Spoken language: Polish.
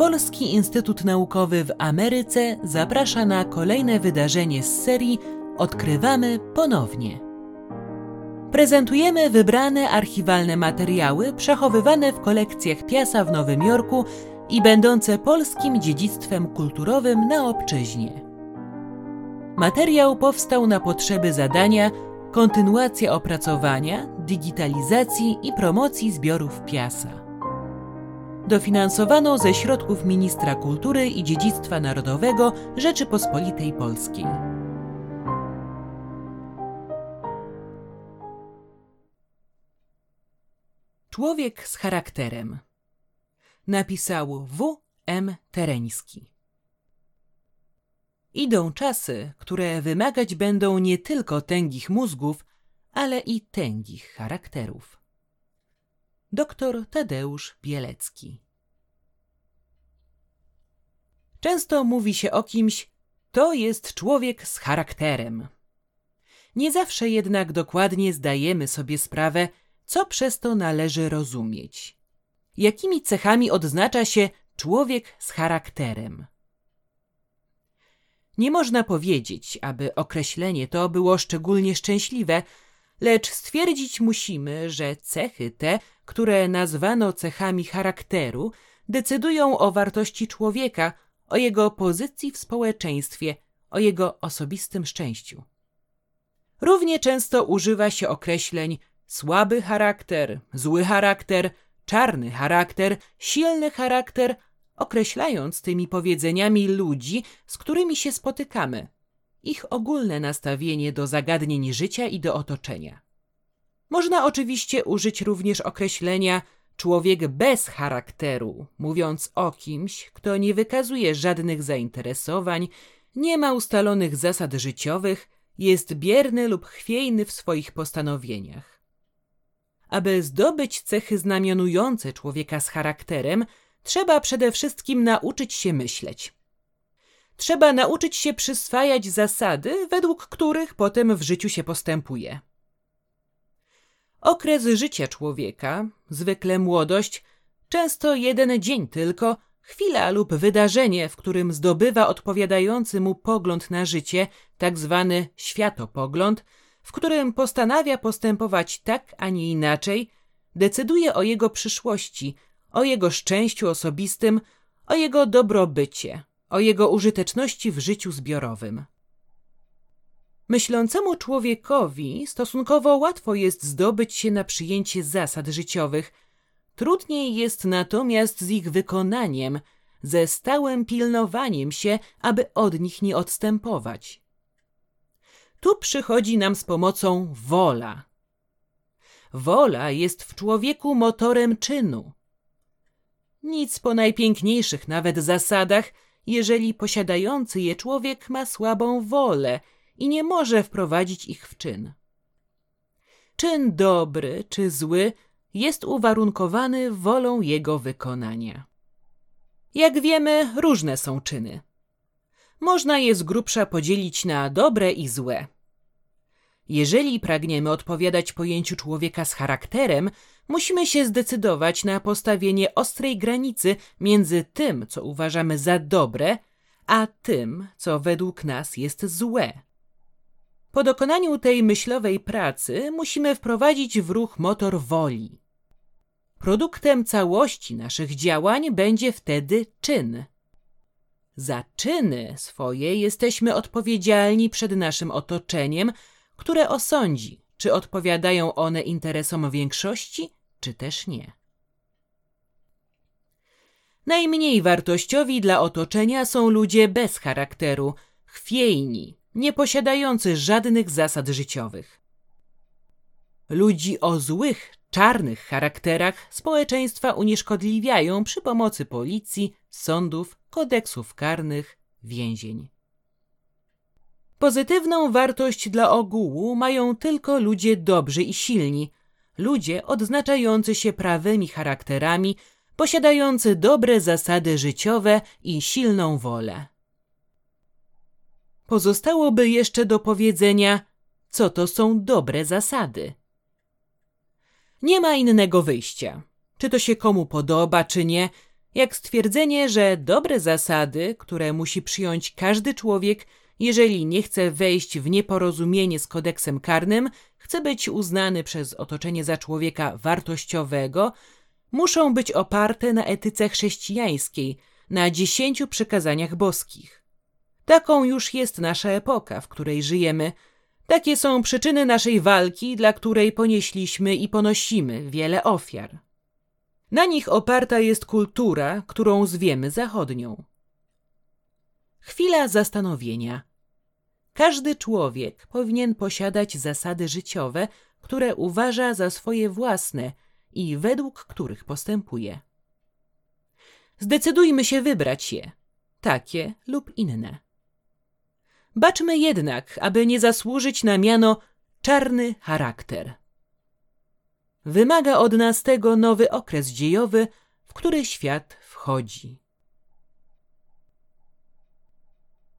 Polski Instytut Naukowy w Ameryce zaprasza na kolejne wydarzenie z serii Odkrywamy ponownie. Prezentujemy wybrane archiwalne materiały przechowywane w kolekcjach Piasa w Nowym Jorku i będące polskim dziedzictwem kulturowym na obczyźnie. Materiał powstał na potrzeby zadania kontynuacja opracowania, digitalizacji i promocji zbiorów Piasa. Dofinansowano ze środków Ministra Kultury i Dziedzictwa Narodowego Rzeczypospolitej Polskiej. Człowiek z charakterem. Napisał W. M. Tereński. Idą czasy, które wymagać będą nie tylko tęgich mózgów, ale i tęgich charakterów. Doktor Tadeusz Bielecki. Często mówi się o kimś, to jest człowiek z charakterem. Nie zawsze jednak dokładnie zdajemy sobie sprawę, co przez to należy rozumieć. Jakimi cechami odznacza się człowiek z charakterem? Nie można powiedzieć, aby określenie to było szczególnie szczęśliwe, lecz stwierdzić musimy, że cechy te, które nazwano cechami charakteru, decydują o wartości człowieka, o jego pozycji w społeczeństwie, o jego osobistym szczęściu. Równie często używa się określeń słaby charakter, zły charakter, czarny charakter, silny charakter, określając tymi powiedzeniami ludzi, z którymi się spotykamy, ich ogólne nastawienie do zagadnień życia i do otoczenia. Można oczywiście użyć również określenia człowiek bez charakteru, mówiąc o kimś, kto nie wykazuje żadnych zainteresowań, nie ma ustalonych zasad życiowych, jest bierny lub chwiejny w swoich postanowieniach. Aby zdobyć cechy znamionujące człowieka z charakterem, trzeba przede wszystkim nauczyć się myśleć. Trzeba nauczyć się przyswajać zasady, według których potem w życiu się postępuje. Okres życia człowieka, zwykle młodość, często jeden dzień tylko, chwila lub wydarzenie, w którym zdobywa odpowiadający mu pogląd na życie, tak zwany światopogląd, w którym postanawia postępować tak, a nie inaczej, decyduje o jego przyszłości, o jego szczęściu osobistym, o jego dobrobycie, o jego użyteczności w życiu zbiorowym. Myślącemu człowiekowi stosunkowo łatwo jest zdobyć się na przyjęcie zasad życiowych, trudniej jest natomiast z ich wykonaniem, ze stałym pilnowaniem się, aby od nich nie odstępować. Tu przychodzi nam z pomocą wola. Wola jest w człowieku motorem czynu. Nic po najpiękniejszych nawet zasadach, jeżeli posiadający je człowiek ma słabą wolę i nie może wprowadzić ich w czyn. Czyn dobry czy zły jest uwarunkowany wolą jego wykonania. Jak wiemy, różne są czyny. Można je z grubsza podzielić na dobre i złe. Jeżeli pragniemy odpowiadać pojęciu człowieka z charakterem, musimy się zdecydować na postawienie ostrej granicy między tym, co uważamy za dobre, a tym, co według nas jest złe. Po dokonaniu tej myślowej pracy musimy wprowadzić w ruch motor woli. Produktem całości naszych działań będzie wtedy czyn. Za czyny swoje jesteśmy odpowiedzialni przed naszym otoczeniem, które osądzi, czy odpowiadają one interesom większości, czy też nie. Najmniej wartościowi dla otoczenia są ludzie bez charakteru, chwiejni, nieposiadający żadnych zasad życiowych. Ludzi o złych, czarnych charakterach społeczeństwa unieszkodliwiają przy pomocy policji, sądów, kodeksów karnych, więzień. Pozytywną wartość dla ogółu mają tylko ludzie dobrzy i silni, ludzie odznaczający się prawymi charakterami, posiadający dobre zasady życiowe i silną wolę. Pozostałoby jeszcze do powiedzenia, co to są dobre zasady. Nie ma innego wyjścia. Czy to się komu podoba, czy nie, jak stwierdzenie, że dobre zasady, które musi przyjąć każdy człowiek, jeżeli nie chce wejść w nieporozumienie z kodeksem karnym, chce być uznany przez otoczenie za człowieka wartościowego, muszą być oparte na etyce chrześcijańskiej, na dziesięciu przykazaniach boskich. Taką już jest nasza epoka, w której żyjemy. Takie są przyczyny naszej walki, dla której ponieśliśmy i ponosimy wiele ofiar. Na nich oparta jest kultura, którą zwiemy zachodnią. Chwila zastanowienia. Każdy człowiek powinien posiadać zasady życiowe, które uważa za swoje własne i według których postępuje. Zdecydujmy się wybrać je, takie lub inne. Baczmy jednak, aby nie zasłużyć na miano czarny charakter. Wymaga od nas tego nowy okres dziejowy, w który świat wchodzi.